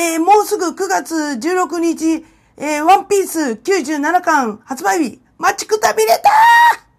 えー、もうすぐ9月16日、えー、ワンピース97巻発売日、待ちくたびれたー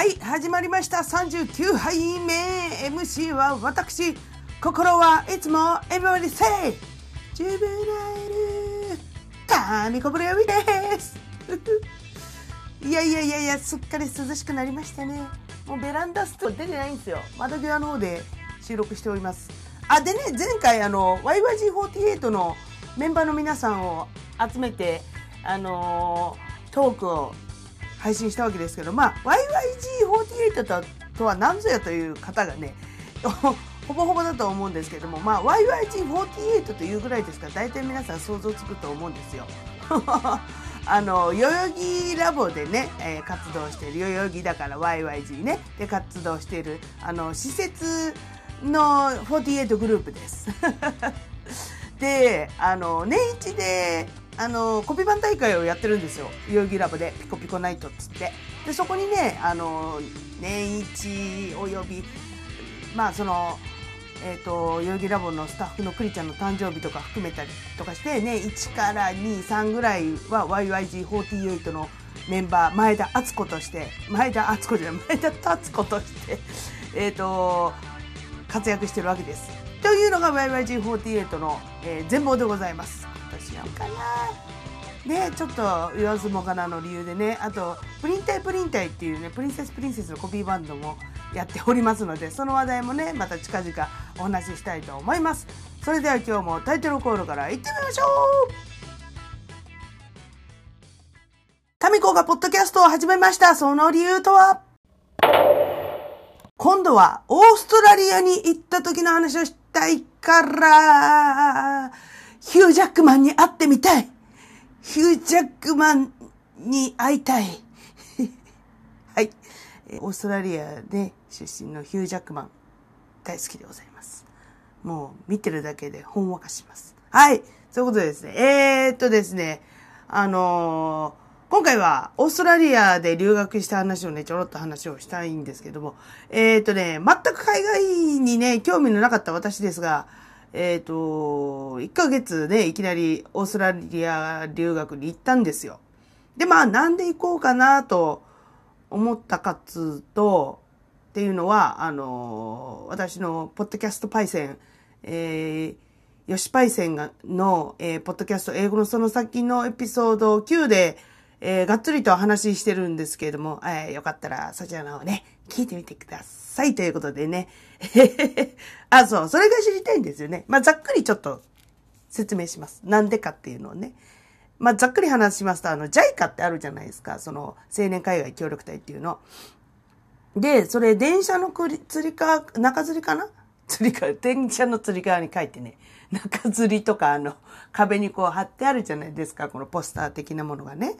はい、始まりました。39杯目 MC は私、心はいつも Everybody say ジュベナイルタミコブレアウィですいやいやいやいや、すっかり涼しくなりましたね。もうベランダスト出てないんですよ。窓際の方で収録しております。あ、でね、前回あの、YYG48 のメンバーの皆さんを集めて、あのートークを配信したわけですけど、まあ、YYG48 ととは何ぞやという方がね、ほぼほぼだと思うんですけども、まあ、YYG48 というぐらいですから、大体皆さん想像つくと思うんですよ。あの、代々木ラボでね、えー活動している、代々木だから YYG ね、で活動している、あの、施設の48グループです。で、あの、年一で、あの、コピー版大会をやってるんですよ。代々木ラボで、ピコピコナイトっつって。で、そこにね、あの、年一および、まあ、その、えっ、と、代々木ラボのスタッフのクリちゃんの誕生日とか含めたりとかして、ね、1から2、3ぐらいは YYG48 のメンバー、前田敦子として、前田敦子じゃない、前田達子として、えっ、と、活躍してるわけです。というのが YYG48 の、えー全貌でございます。今年なんかな。ねちょっと言わずもがなの理由でねあとプリンタイプリンタイっていうねプリンセスプリンセスのコピーバンドもやっておりますのでその話題もねまた近々お話ししたいと思います。それでは今日もタイトルコールから行ってみましょう。タミコがポッドキャストを始めました。その理由とは？今度はオーストラリアに行った時の話をしたいから、ヒュージャックマンに会ってみたい。ヒュージャックマンに会いたい。はい。オーストラリアで出身のヒュージャックマン、大好きでございます。もう見てるだけでほんわかします。はい。そういうことですね。えー、っとですね、あのー今回はオーストラリアで留学した話をね、ちょろっと話をしたいんですけども、えっ、とね、全く海外にね、興味のなかった私ですが、えっ、と、1ヶ月ね、いきなりオーストラリア留学に行ったんですよ。で、まあ、なんで行こうかなと思ったかつと、っていうのは、あの、私のポッドキャストパイセン、えー、吉パイセンがの、えーポッドキャスト英語のその先のエピソード9で、えーがっつりとお話ししてるんですけれども、えーよかったらそちらの方ね、聞いてみてくださいということでね。あ、そう、それが知りたいんですよね。まあ、ざっくりちょっと説明します。なんでかっていうのをね。まあ、ざっくり話しますと、あの、JICA ってあるじゃないですか。その、青年海外協力隊っていうの。で、それ、電車のつり革、中吊りかな？吊り革、電車の吊り革に書いてね、中吊りとか、あの、壁にこう貼ってあるじゃないですか。このポスター的なものがね。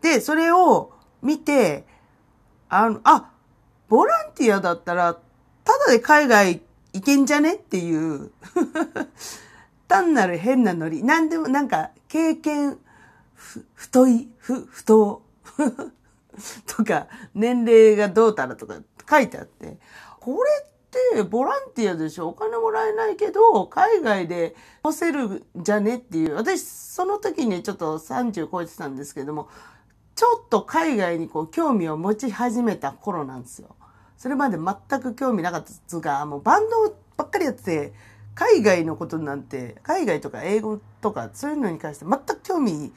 で、それを見て、あの、あ、ボランティアだったら、ただで海外行けんじゃね？っていう。単なる変なノリ。なんでもなんか、経験、ふ、太い、ふ、太、とか、年齢がどうたらとか書いてあって、これってボランティアでしょ？お金もらえないけど、海外で干せるんじゃね？っていう。私、その時にちょっと30超えてたんですけども、ちょっと海外にこう興味を持ち始めた頃なんですよ。それまで全く興味なかったつうか、もうバンドばっかりやってて、海外のことなんて、海外とか英語とかそういうのに関して全く興味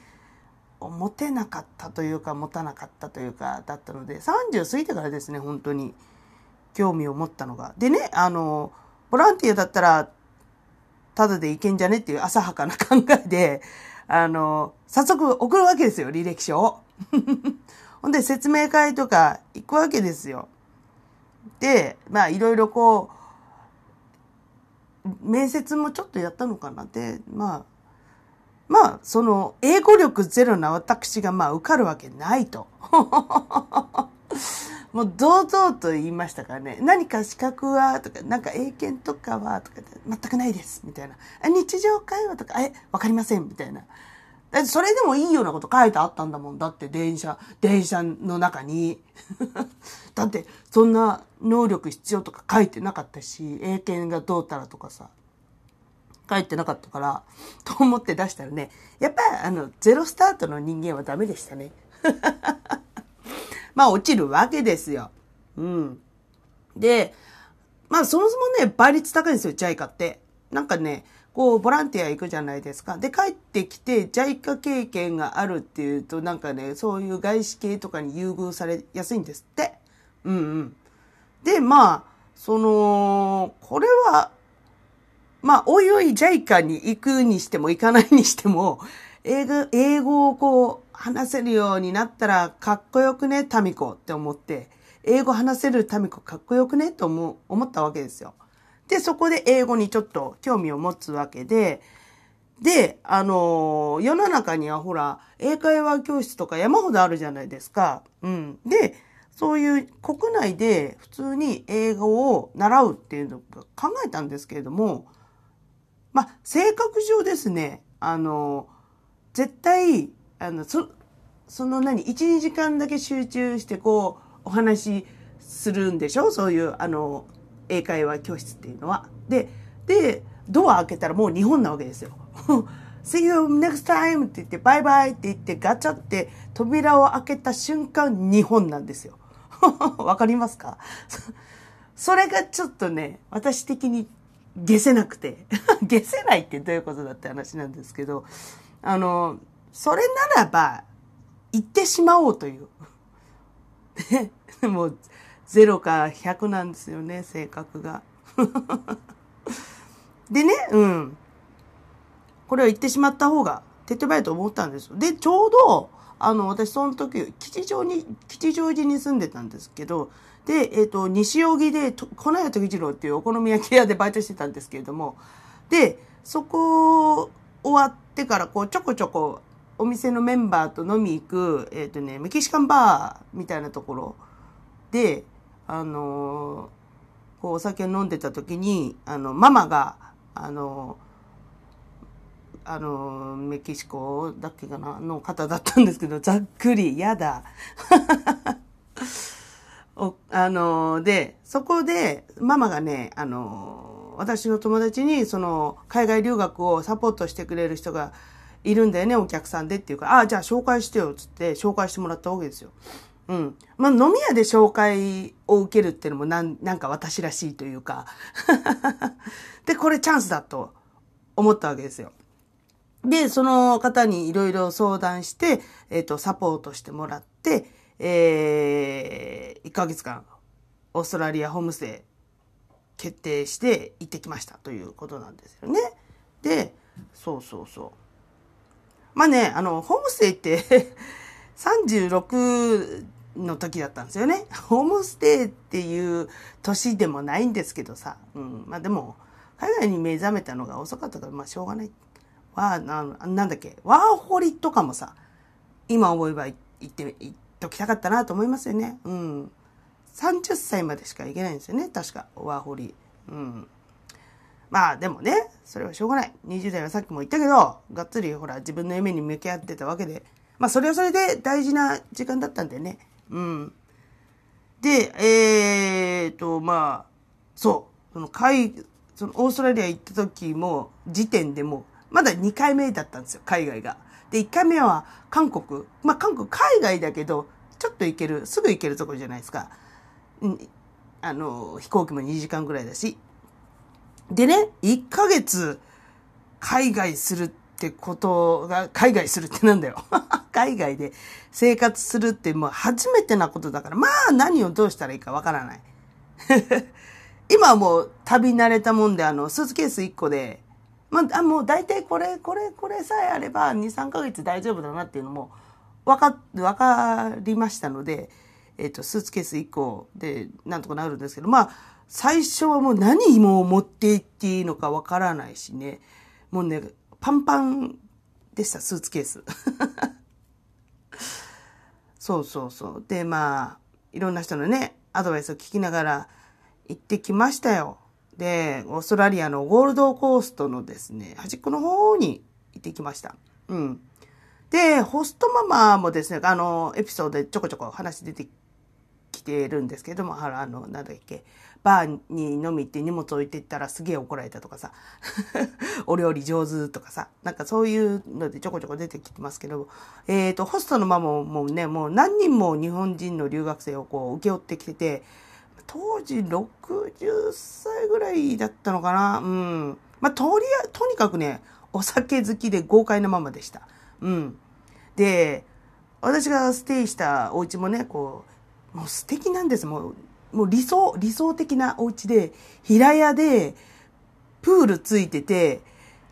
を持てなかったというか、持たなかったというか、だったので、30過ぎてからですね、本当に興味を持ったのが。でね、あの、ボランティアだったら、ただでいけんじゃねっていう浅はかな考えで、あの、早速送るわけですよ、履歴書を。ほんで説明会とか行くわけですよ。で、まあいろいろこう、面接もちょっとやったのかなで、まあ、まあ、その、英語力ゼロな私がまあ受かるわけないと。もう堂々と言いましたからね。何か資格はとか、なんか英検とかはとか、全くないです。みたいな。日常会話とか、え、わかりません。みたいな。だってそれでもいいようなこと書いてあったんだもん。だって電車、電車の中に。だってそんな能力必要とか書いてなかったし、英検がどうたらとかさ、書いてなかったから、と思って出したらね、やっぱあの、ゼロスタートの人間はダメでしたね。まあ落ちるわけですよ。うん。で、まあそもそもね、倍率高いんですよ、ジャイカって。なんかね、こう、ボランティア行くじゃないですか。で、帰ってきて、JICA 経験があるっていうと、なんかね、そういう外資系とかに優遇されやすいんですって。うんうん。で、まあ、その、これは、まあ、おいおい JICA に行くにしても行かないにしても、英語、英語をこう、話せるようになったらかっこよくね、タミコって思って、英語話せるタミコかっこよくねと思思ったわけですよ。で、そこで英語にちょっと興味を持つわけで、で、あの、世の中にはほら、英会話教室とか山ほどあるじゃないですか。うん。で、そういう国内で普通に英語を習うっていうのを考えたんですけれども、まあ、性格上ですね、あの、絶対、あの、そ、その何、1、2時間だけ集中してこう、お話しするんでしょ？そういう、あの、英会話教室っていうのは。で、で、ドア開けたらもう日本なわけですよ。See you next time って言って、バイバイって言ってガチャって扉を開けた瞬間日本なんですよ。わかりますか？それがちょっとね、私的に消せなくて。消せないってどういうことだって話なんですけど、あの、それならば、行ってしまおうという。もう、0か100なんですよね、性格が。でね、うん。これは言ってしまった方が手っ取り早いと思ったんですよ。で、ちょうど、あの、私その時、吉祥に、吉祥寺に住んでたんですけど、で、えっ、ー、と、西荻で、粉屋時次郎っていうお好み焼き屋でバイトしてたんですけれども、で、そこ終わってから、こう、ちょこちょこ、お店のメンバーと飲み行く、えっ、ー、とね、メキシカンバーみたいなところで、あのこうお酒飲んでた時にあのママがあのあのメキシコだっけかなの方だったんですけどざっくりやだ おあのでそこでママがねあの私の友達にその海外留学をサポートしてくれる人がいるんだよねお客さんでっていうかああじゃあ紹介してよっつって紹介してもらったわけですよ。うん。まあ、飲み屋で紹介を受けるっていうのもなん、なんか私らしいというか で、これチャンスだと思ったわけですよ。で、その方にいろいろ相談して、えっ、ー、と、サポートしてもらって、えー、1ヶ月間、オーストラリアホームステイ決定して行ってきましたということなんですよね。で、そうそうそう。まあね、あの、ホームステイって 36の時だったんですよね。ホームステイっていう年でもないんですけどさ。うん。まあでも、海外に目覚めたのが遅かったから、まあしょうがない。わな、なんだっけ、ワーホリとかもさ、今思えば行って、行っときたかったなと思いますよね。うん。30歳までしか行けないんですよね。確か、ワーホリ。うん。まあでもね、それはしょうがない。20代はさっきも言ったけど、がっつりほら自分の夢に向き合ってたわけで、まあそれはそれで大事な時間だったんだよね。うん。で、えーと、まあ、そう、その海、そのオーストラリア行った時も、時点でも、まだ2回目だったんですよ、海外が。で、1回目は韓国。まあ韓国、海外だけど、ちょっと行ける、すぐ行けるところじゃないですか。うん、あの、飛行機も2時間ぐらいだし。でね、1ヶ月海外するってってことが、海外するってなんだよ。海外で生活するってもう初めてなことだから、まあ何をどうしたらいいかわからない。今はもう旅慣れたもんで、あの、スーツケース1個で、まあ、もう大体これ、これ、これさえあれば2、3ヶ月大丈夫だなっていうのも、わか、わかりましたので、えっ、ー、と、スーツケース1個でなんとかなるんですけど、まあ、最初はもう何も持って行っていいのかわからないしね、もうね、パンパンでした、スーツケース。そうそうそう。で、まあ、いろんな人のね、アドバイスを聞きながら行ってきましたよ。で、オーストラリアのゴールドコーストのですね、端っこの方に行ってきました。うん。で、ホストママもですね、あの、エピソードでちょこちょこ話出てきてるんですけども、あの、なんだっけ、バーに飲み行って荷物置いてったらすげえ怒られたとかさ、お料理上手とかさ、なんかそういうのでちょこちょこ出てきてますけど、えっ、ー、と、ホストのママもね、もう何人も日本人の留学生をこう受け負ってきてて、当時60歳ぐらいだったのかなうん。まあ、とりあえず、とにかくね、お酒好きで豪快なママでした。うん。で、私がステイしたお家もね、こう、もう素敵なんです。もうもう理想、理想的なお家で、平屋で、プールついてて、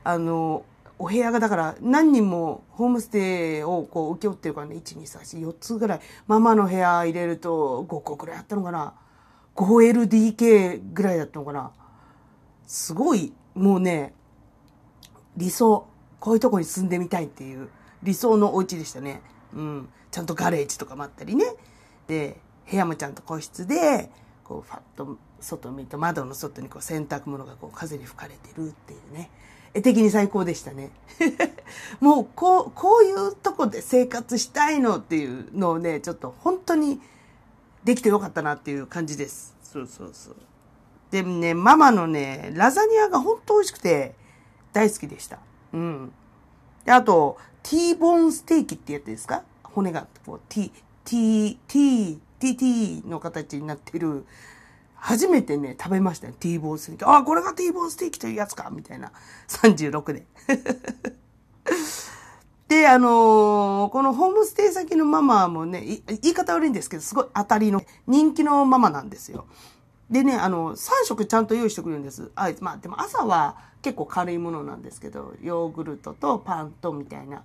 あの、お部屋がだから何人もホームステイをこう請け負ってるからね、1、2、3、4、4つぐらい。ママの部屋入れると5個ぐらいあったのかな。5LDK ぐらいだったのかな。すごい、もうね、理想。こういうとこに住んでみたいっていう理想のお家でしたね。うん。ちゃんとガレージとかもあったりね。で、部屋もちゃんと個室で、こう、ファッと外見ると窓の外にこう洗濯物がこう風に吹かれてるっていうね。絵的に最高でしたね。もう、こう、こういうとこで生活したいのっていうのをね、ちょっと本当にできてよかったなっていう感じです。そうそうそう。でもね、ママのね、ラザニアが本当美味しくて大好きでした。うん。で、あと、T ボーンステーキってやつですか？骨が、こう、T、T、T、TT の形になってる、初めてね、食べましたよ。T ボーンステーキ。あ、これが T ボーンステーキというやつかみたいな。36で。で、あのー、このホームステイ先のママもね、言い方悪いんですけど、すごい当たりの人気のママなんですよ。でね、あの、3食ちゃんと用意してくれるんです。あいつ、まあ、でも朝は結構軽いものなんですけど、ヨーグルトとパンとみたいな。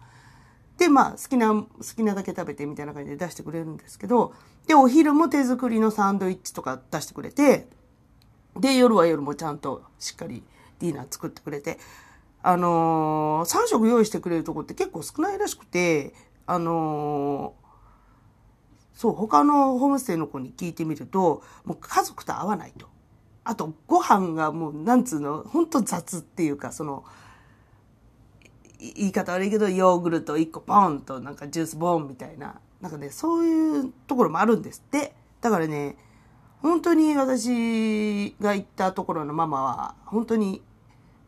で、まあ、好きな、好きなだけ食べてみたいな感じで出してくれるんですけど、で、お昼も手作りのサンドイッチとか出してくれて、で、夜は夜もちゃんとしっかりディナー作ってくれて、あのー、3食用意してくれるとこって結構少ないらしくて、あのー、そう、他のホームステイの子に聞いてみると、もう家族と合わないと。あと、ご飯がもう、なんつうの、ほんと雑っていうか、その、言い方悪いけど、ヨーグルト1個ポンとなんかジュースボンみたいな、なんかね、そういうところもあるんですって。だからね、本当に私が行ったところのママは、本当に、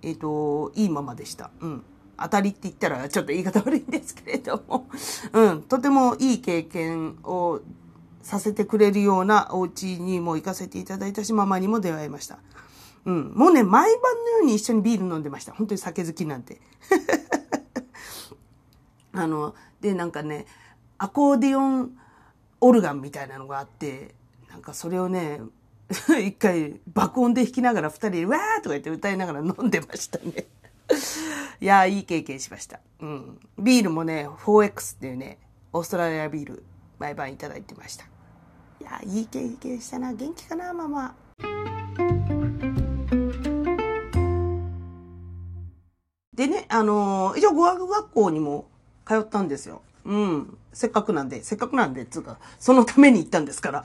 えっ、ー、と、いいママでした。うん。当たりって言ったらちょっと言い方悪いんですけれども、うん、とてもいい経験をさせてくれるようなお家にも行かせていただいたし、ママにも出会いました。うん。もうね、毎晩のように一緒にビール飲んでました。本当に酒好きなんて。あの、で、なんかね、アコーディオンオルガンみたいなのがあって、なんかそれをね、一回爆音で弾きながら二人でわーとか言って歌いながら飲んでましたね。いやいい経験しました。うん。ビールもね、4X っていうね、オーストラリアビール、毎晩いただいてました。いやいい経験したな。元気かな、ママ。でね、あのー、一応語学学校にも通ったんですよ。うん。せっかくなんで、せっかくなんで、つうか、そのために行ったんですから。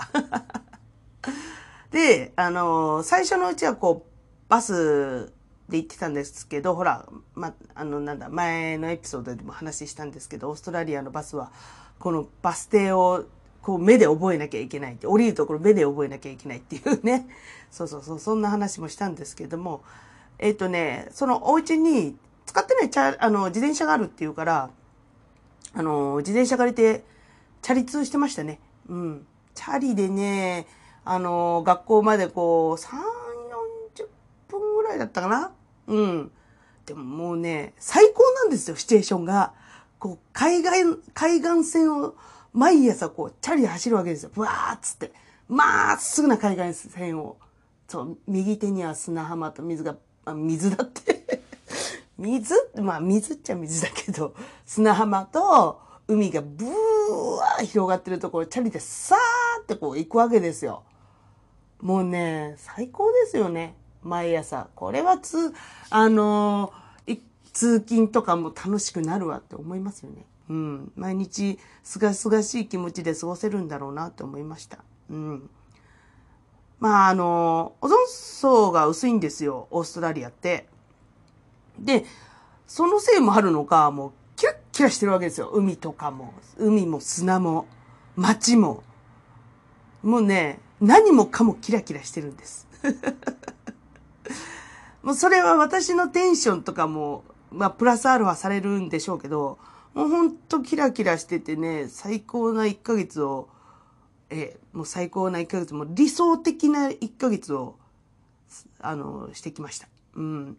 で、あのー、最初のうちはこう、バスで行ってたんですけど、ほら、ま、あの、なんだ、前のエピソードでも話したんですけど、オーストラリアのバスは、このバス停を、こう目で覚えなきゃいけないって、降りるところ目で覚えなきゃいけないっていうね。そうそうそう、そんな話もしたんですけども、えっ、ー、とね、そのお家に使ってないチャあの自転車があるっていうから、あの、自転車借りて、チャリ通してましたね。うん。チャリでね、あの、学校までこう、3、40分ぐらいだったかなうん。でももうね、最高なんですよ、シチュエーションが。こう、海岸、海岸線を毎朝こう、チャリで走るわけですよ。ブワーっつって。まっすぐな海岸線を。そう、右手には砂浜と水が、水だって水？まあ水っちゃ水だけど、砂浜と海がブワー広がってるところ、チャリでさーってこう行くわけですよ。もうね、最高ですよね。毎朝。これはつ、あのー、通勤とかも楽しくなるわって思いますよね。うん。毎日、すがすがしい気持ちで過ごせるんだろうなって思いました。うん。まあ、あのー、オゾン層が薄いんですよ、オーストラリアって。で、そのせいもあるのか、もうキラッキラしてるわけですよ。海とかも、海も砂も、街も。もうね、何もかもキラキラしてるんです。もうそれは私のテンションとかも、まあ、プラスアルファされるんでしょうけど、もうほんとキラキラしててね、最高な1ヶ月を、えもう最高な1ヶ月、も理想的な1ヶ月を、あの、してきました。うん。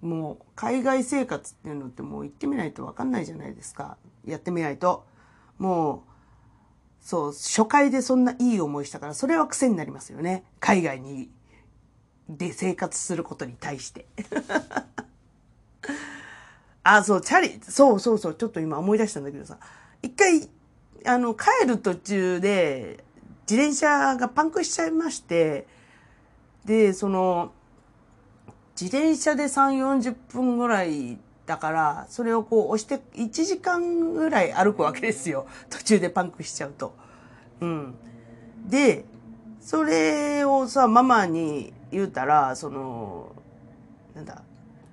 もう海外生活っていうのってもう行ってみないと分かんないじゃないですか。やってみないと。もうそう初回でそんないい思いしたからそれは癖になりますよね。海外にで生活することに対して。あそうチャリそうそうそうちょっと今思い出したんだけどさ。一回あの帰る途中で自転車がパンクしちゃいましてでその自転車で3、40分ぐらいだから、それをこう押して1時間ぐらい歩くわけですよ。途中でパンクしちゃうと。うん。で、それをさ、ママに言うたら、その、なんだ、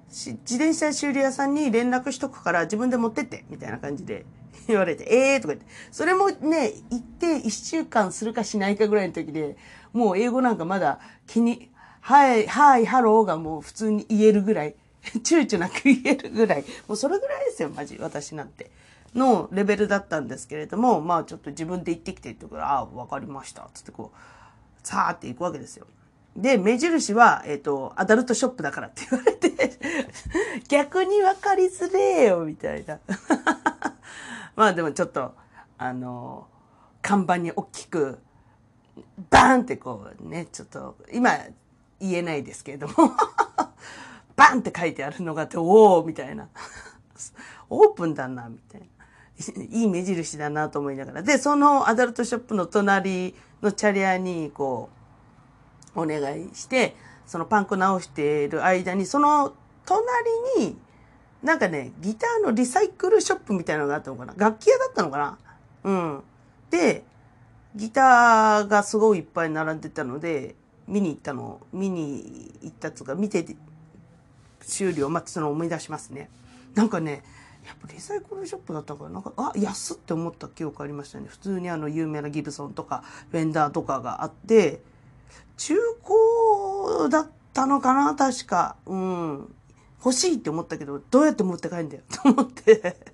自転車修理屋さんに連絡しとくから自分で持ってって、みたいな感じで 言われて、ええー、とか言って。それもね、行って1週間するかしないかぐらいの時で、もう英語なんかまだ気に、はい、はい、ハローがもう普通に言えるぐらい、躊躇なく言えるぐらい、もうそれぐらいですよ、マジ、私なんて。のレベルだったんですけれども、まあちょっと自分で行ってきてって言うから、ああ、わかりました、つってこう、さーって行くわけですよ。で、目印は、えっ、ー、と、アダルトショップだからって言われて 逆に分かりづれえよ、みたいな。まあでもちょっと、あの、看板に大きく、バーンってこうね、ちょっと、今、言えないですけれども バンって書いてあるのがあって、おおみたいな。オープンだな、みたいな。いい目印だなと思いながら。で、そのアダルトショップの隣のチャリアに、こう、お願いして、そのパンク直している間に、その隣に、なんかね、ギターのリサイクルショップみたいなのがあったのかな楽器屋だったのかなうん。で、ギターがすごいいっぱい並んでたので、見に行ったの見に行ったとか見て修理を待つのを思い出しますね。なんかねやっぱリサイクルショップだったからなんかあ安って思った記憶ありましたね。普通にあの有名なギブソンとかフェンダーとかがあって中古だったのかな確か。うん。欲しいって思ったけどどうやって持って帰るんだよと思って。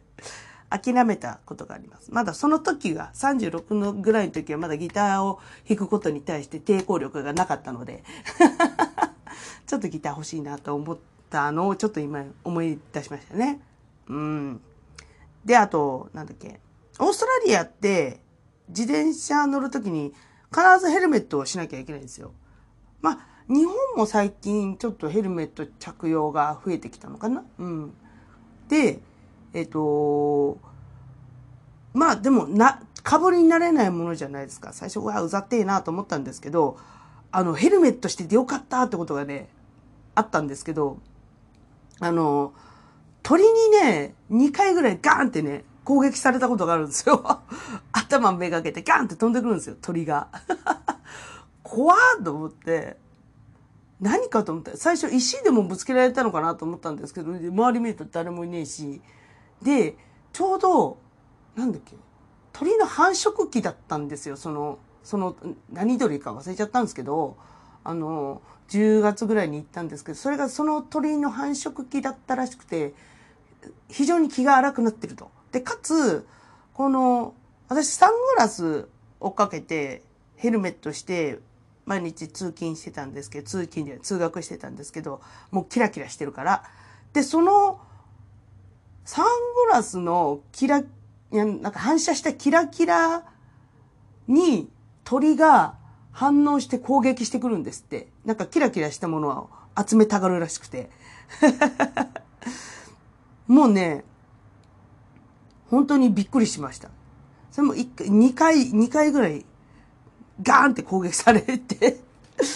諦めたことがあります。まだその時が、36のぐらいの時はまだギターを弾くことに対して抵抗力がなかったので ちょっとギター欲しいなと思ったのをちょっと今思い出しましたね。うん。で、あと、なんだっけ。オーストラリアって自転車乗るときに必ずヘルメットをしなきゃいけないんですよ。まあ、日本も最近ちょっとヘルメット着用が増えてきたのかなうん。で、えっ、と、まあでもな、かぶりになれないものじゃないですか。最初はうざってえなと思ったんですけど、あの、ヘルメットしててよかったってことがね、あったんですけど、あの、鳥にね、2回ぐらいガーンってね、攻撃されたことがあるんですよ。頭めがけてガーンって飛んでくるんですよ、鳥が。怖ーと思って、何かと思った最初石でもぶつけられたのかなと思ったんですけど、周り見ると誰もいねえし、で、ちょうど、なんだっけ、鳥の繁殖期だったんですよ、その、その、何鳥か忘れちゃったんですけど、あの、10月ぐらいに行ったんですけど、それがその鳥の繁殖期だったらしくて、非常に気が荒くなってると。で、かつ、この、私サングラスをかけて、ヘルメットして、毎日通勤してたんですけど、通勤で通学してたんですけど、もうキラキラしてるから。で、その、サングラスのキラ、いや、なんか反射したキラキラに鳥が反応して攻撃してくるんですって。なんかキラキラしたものを集めたがるらしくて。もうね、本当にびっくりしました。それも一回、二回、二回ぐらいガーンって攻撃されて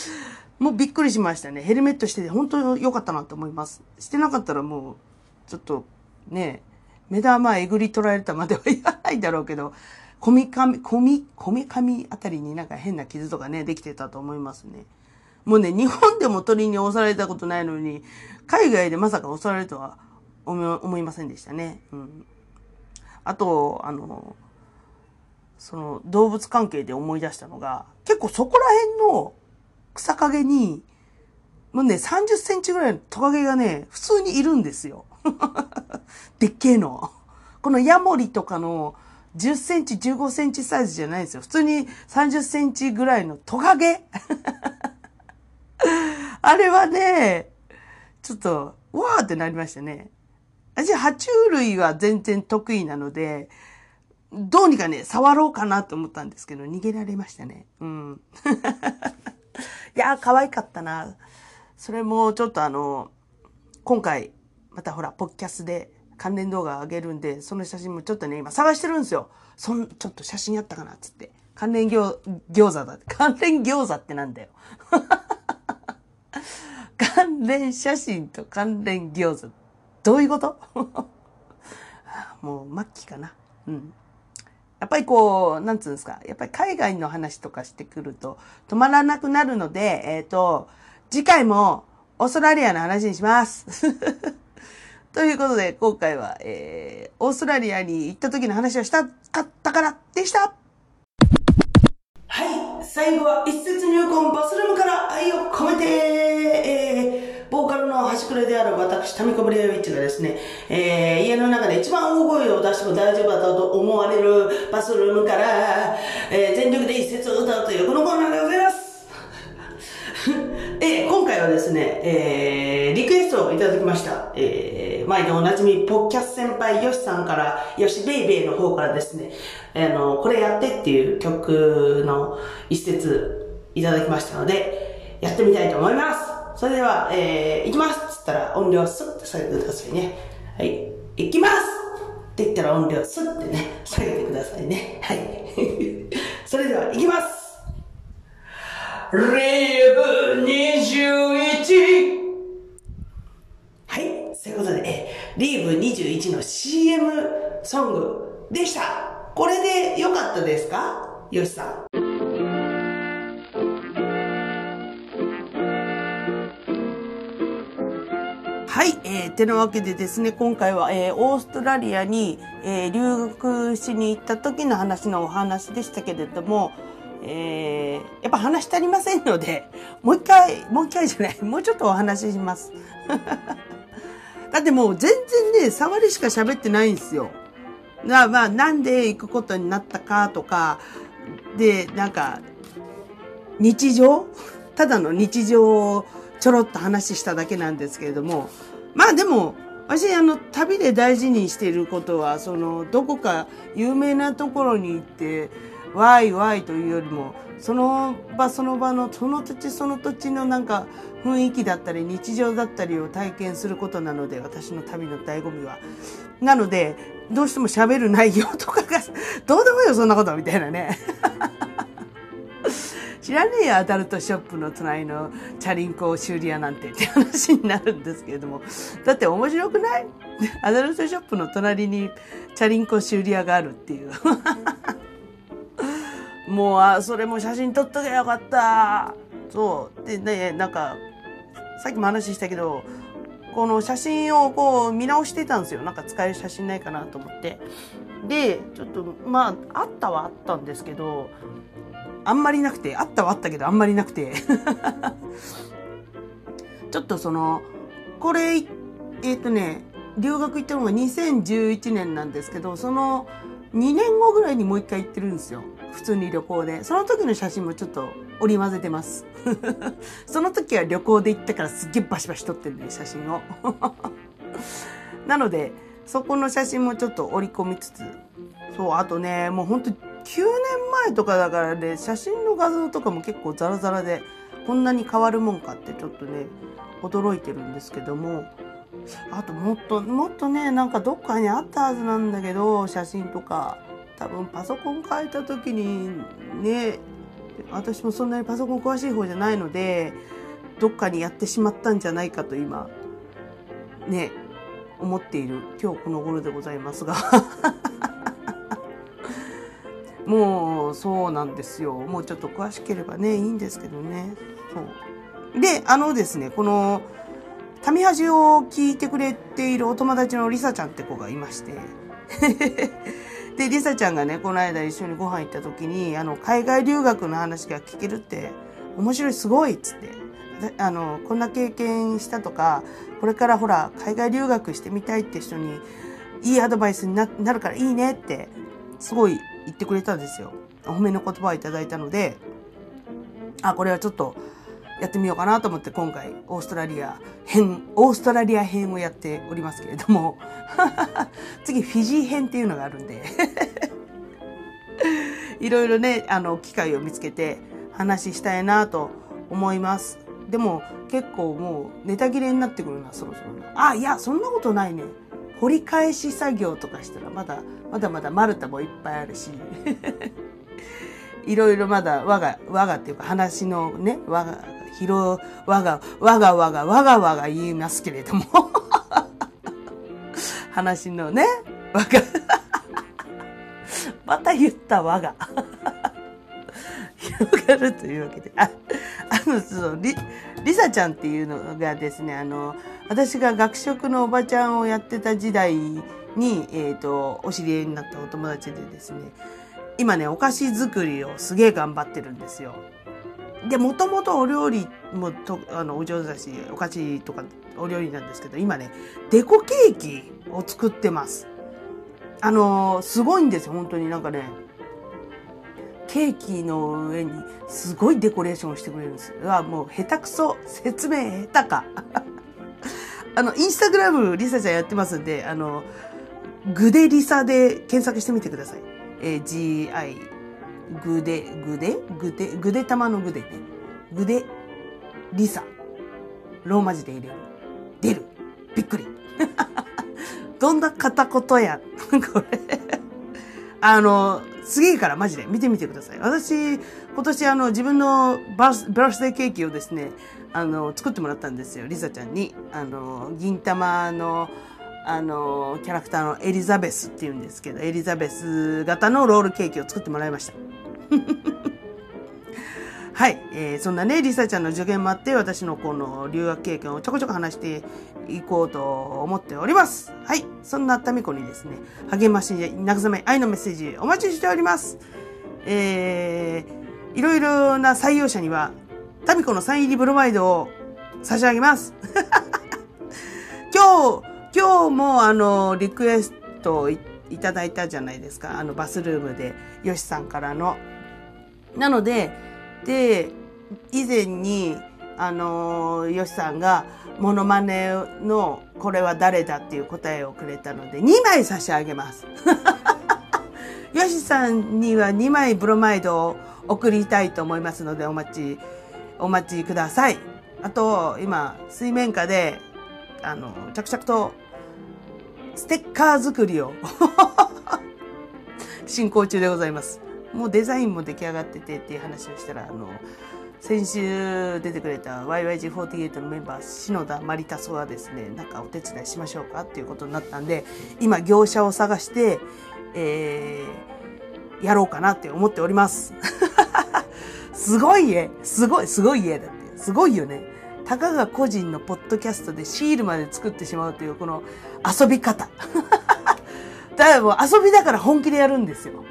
もうびっくりしましたね。ヘルメットしてて本当に良かったなと思います。してなかったらもう、ちょっとね、目玉えぐり取られたまでは言わないだろうけど、こみかみ、こみ、こみかみあたりになんか変な傷とかね、できてたと思いますね。もうね、日本でも鳥に襲われたことないのに、海外でまさか襲われるとは思いませんでしたね。うん。あと、あの、その動物関係で思い出したのが、結構そこら辺の草陰に、もうね、30センチぐらいのトカゲがね、普通にいるんですよ。でっけえの。このヤモリとかの10センチ、15センチサイズじゃないんですよ。普通に30センチぐらいのトカゲ。あれはね、ちょっと、わーってなりましたね。私、爬虫類は全然得意なので、どうにかね、触ろうかなと思ったんですけど、逃げられましたね。うん。いやー、可愛かったな。それもちょっとあの、今回、またほら、ポッキャスで関連動画上げるんで、その写真もちょっとね、今探してるんですよ。そん、ちょっと写真あったかなっつって。関連餃餃子だ。関連餃子ってなんだよ。関連写真と関連餃子。どういうこと？もう末期かな。うん。やっぱりこう、なんつうんですか、やっぱり海外の話とかしてくると止まらなくなるので、えっ、ー、と、次回もオーストラリアの話にします。ということで、今回は、えー、オーストラリアに行った時の話をしたかったからでした。はい、最後は一節入魂バスルームから愛を込めて、えーボーカルの端くれである私、タミコブレアウィッチがですね、えー、家の中で一番大声を出しても大丈夫だと思われるバスルームから、えー、全力で一節を歌うというこのコーナーでございます。えー、今回はですね、えー、リクエストをいただきました。えー、毎度おなじみ、ポッキャス先輩ヨシさんから、ヨシベイベーの方からですね、あの、これやってっていう曲の一節いただきましたので、やってみたいと思います。それでは、えー、行きますっつったら音量スッて下げてくださいね。はい。行きますって言ったら音量スッてね、下げてくださいね。はい。それでは行きますリーブ21はい。そういうことで、リーブ21の CM ソングでした。これで良かったですか？よしさん。はい、えー、てなわけでですね、今回は、えー、オーストラリアに、えー、留学しに行った時の話のお話でしたけれども、えー、やっぱ話足りませんので、もう一回、もう一回じゃない、もうちょっとお話しします。だってもう全然ね、触りしか喋ってないんですよ。まあまあ、なんで行くことになったかとか、で、なんか、日常？ただの日常をちょろっと話しただけなんですけれども、まあでも、私、あの、旅で大事にしていることは、その、どこか有名なところに行って、わいわいというよりも、その場その場の、その土地その土地のなんか雰囲気だったり日常だったりを体験することなので、私の旅の醍醐味は。なので、どうしても喋る内容とかが、どうでもいいよ、そんなこと、みたいなね。知らねえよ、アダルトショップの隣のチャリンコ修理屋なんてって話になるんですけれども。だって面白くない？アダルトショップの隣にチャリンコ修理屋があるっていう。もう、あ、それも写真撮っとけばよかった。そう。でね、なんか、さっきも話したけど、この写真をこう見直してたんですよ。なんか使える写真ないかなと思って。で、ちょっと、まあ、あったはあったんですけど、あんまりなくて、あったはあったけど、あんまりなくて。ちょっとその、これ、えっ、ー、とね、留学行ったのが2011年なんですけど、その2年後ぐらいにもう一回行ってるんですよ。普通に旅行で。その時の写真もちょっと織り交ぜてます。その時は旅行で行ったからすっげえバシバシ撮ってるね、写真を。なので、そこの写真もちょっと織り込みつつ、そう、あとね、もうほんと9年前とかだからね、写真の画像とかも結構ザラザラで、こんなに変わるもんかってちょっとね、驚いてるんですけども、あともっと、もっとね、なんかどっかにあったはずなんだけど、写真とか。多分パソコン変えた時にね、私もそんなにパソコン詳しい方じゃないので、どっかにやってしまったんじゃないかと今、ね、思っている今日この頃でございますが もうそうなんですよ。もうちょっと詳しければね、いいんですけどね。そう。で、あのですね、この、民恥を聞いてくれているお友達のリサちゃんって子がいまして。で、リサちゃんがね、この間一緒にご飯行った時に、あの、海外留学の話が聞けるって、面白い、すごいっつって。あの、こんな経験したとか、これからほら、海外留学してみたいって人に、いいアドバイスになるからいいねって、すごい言ってくれたんですよ。お褒めの言葉をいただいたので、あ、これはちょっとやってみようかなと思って今回オーストラリア編、オーストラリア編をやっておりますけれども、次フィジー編っていうのがあるんで いろいろね、あの、機会を見つけて話したいなと思います。でも結構もうネタ切れになってくるな、そろそろ。あ、いや、そんなことないね。掘り返し作業とかしたらまだ、まだまだマルタもいっぱいあるし。いろいろまだ我が、我がっていうか話のね、我が、広、我が、我が我が、我が我が言いますけれども。話のね、我が。また言った我が。広がるというわけで、あ、あの、その、り、りさちゃんっていうのがですね、あの、私が学食のおばちゃんをやってた時代に、えっ、ー、と、お知り合いになったお友達でですね、今ね、お菓子作りをすげえ頑張ってるんですよ。で、もともとお料理もと、あの、お上手だし、お菓子とかお料理なんですけど、今ね、デコケーキを作ってます。あのー、すごいんですよ、本当になんかね。ケーキの上にすごいデコレーションをしてくれるんです。うわ、もう下手くそ。説明下手か。あの、インスタグラムリサちゃんやってますんで、あの、グデリサで検索してみてください。えー、GI、グデ、グデグデ、グデ玉のグデね。グデ、リサ。ローマ字で入れる。出る。びっくり。どんな片言や。これあの、すげえからマジで見てみてください。私、今年あの自分のバースバースデーケーキをですね、あの、作ってもらったんですよ。リサちゃんに。あの、銀玉の、あの、キャラクターのエリザベスっていうんですけど、エリザベス型のロールケーキを作ってもらいました。はい、えー、そんなね、リサちゃんの助言もあって、私のこの留学経験をちょこちょこ話していこうと思っております。はい、そんなタミコにですね、励まし、慰め、愛のメッセージお待ちしております。えー、いろいろな採用者には、タミコのサイン入りブロマイドを差し上げます。今日、今日もあの、リクエストをいただいたじゃないですか。あの、バスルームで、ヨシさんからの。なので、で、以前に、あの、ヨシさんが、モノマネの、これは誰だっていう答えをくれたので、2枚差し上げます。ヨシさんには2枚ブロマイドを送りたいと思いますので、お待ち、お待ちください。あと、今、水面下で、あの、着々と、ステッカー作りを 進行中でございます。もうデザインも出来上がっててっていう話をしたら、あの、先週出てくれた YYG48 のメンバー、篠田マリタソがですね、なんかお手伝いしましょうかっていうことになったんで、今業者を探して、えー、やろうかなって思っております。すごい家すごい、すごい家だって。すごいよね。たかが個人のポッドキャストでシールまで作ってしまうというこの遊び方。だからもう遊びだから本気でやるんですよ。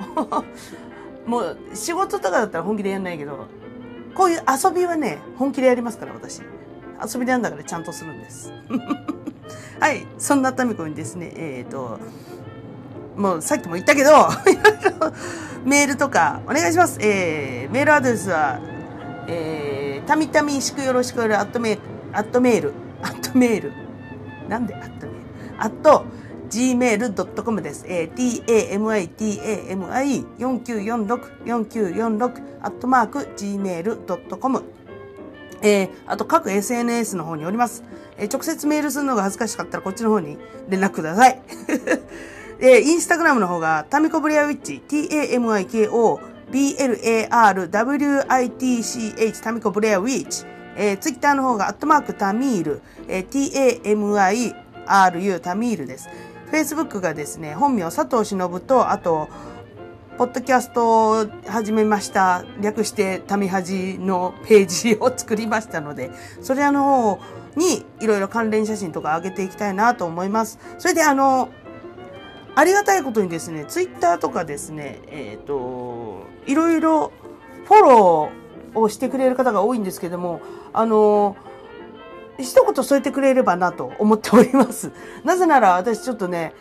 もう仕事とかだったら本気でやんないけど、こういう遊びはね、本気でやりますから、私。遊びなんだからちゃんとするんです。はい。そんなタミコにですね、えっ、ー、と、もうさっきも言ったけど、いろいろメールとかお願いします。えー、メールアドレスは、えー、たみたみしくよろしくよるアットメール、アットメール、アットメール。なんでアットメール？アット、gmail.com です。えー、tamitami49464946 アットマーク gmail.com えー、あと各 SNS の方におります。えー、直接メールするのが恥ずかしかったらこっちの方に連絡ください。えー、インスタグラムの方がタミコブレアウィッチ、t-a-m-i-k-o b-l-a-r-w-i-t-c-h タミコブレアウィッチ。えー、ツイッターの方がアットマークタミール、えー、t-a-m-i-r-u タミールです。Facebook がですね、本名佐藤忍と、あと、ポッドキャストを始めました。略して、タミハジのページを作りましたので、それらの方にいろいろ関連写真とか上げていきたいなと思います。それであの、ありがたいことにですね、ツイッターとかですね、えっ、ー、と、いろいろフォローをしてくれる方が多いんですけども、あの、一言添えてくれればなと思っております。なぜなら私ちょっとね、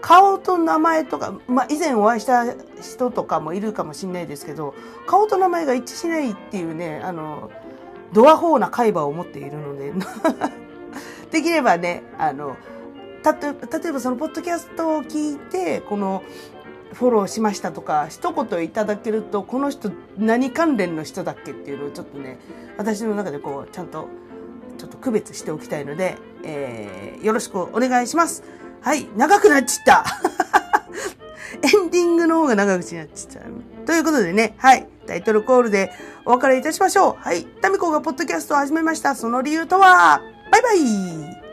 顔と名前とか、まあ、以前お会いした人とかもいるかもしれないですけど、顔と名前が一致しないっていうね、あの、ドアホーな海馬を持っているので、できればね、あの、たと、例えばそのポッドキャストを聞いて、この、フォローしましたとか、一言いただけると、この人何関連の人だっけっていうのをちょっとね、私の中でこう、ちゃんとちょっと区別しておきたいので、えー、よろしくお願いします。はい、長くなっちった。エンディングの方が長口になっちゃう。ということでね、はい、タイトルコールでお別れいたしましょう。はい、タミコがポッドキャストを始めました。その理由とは、バイバイ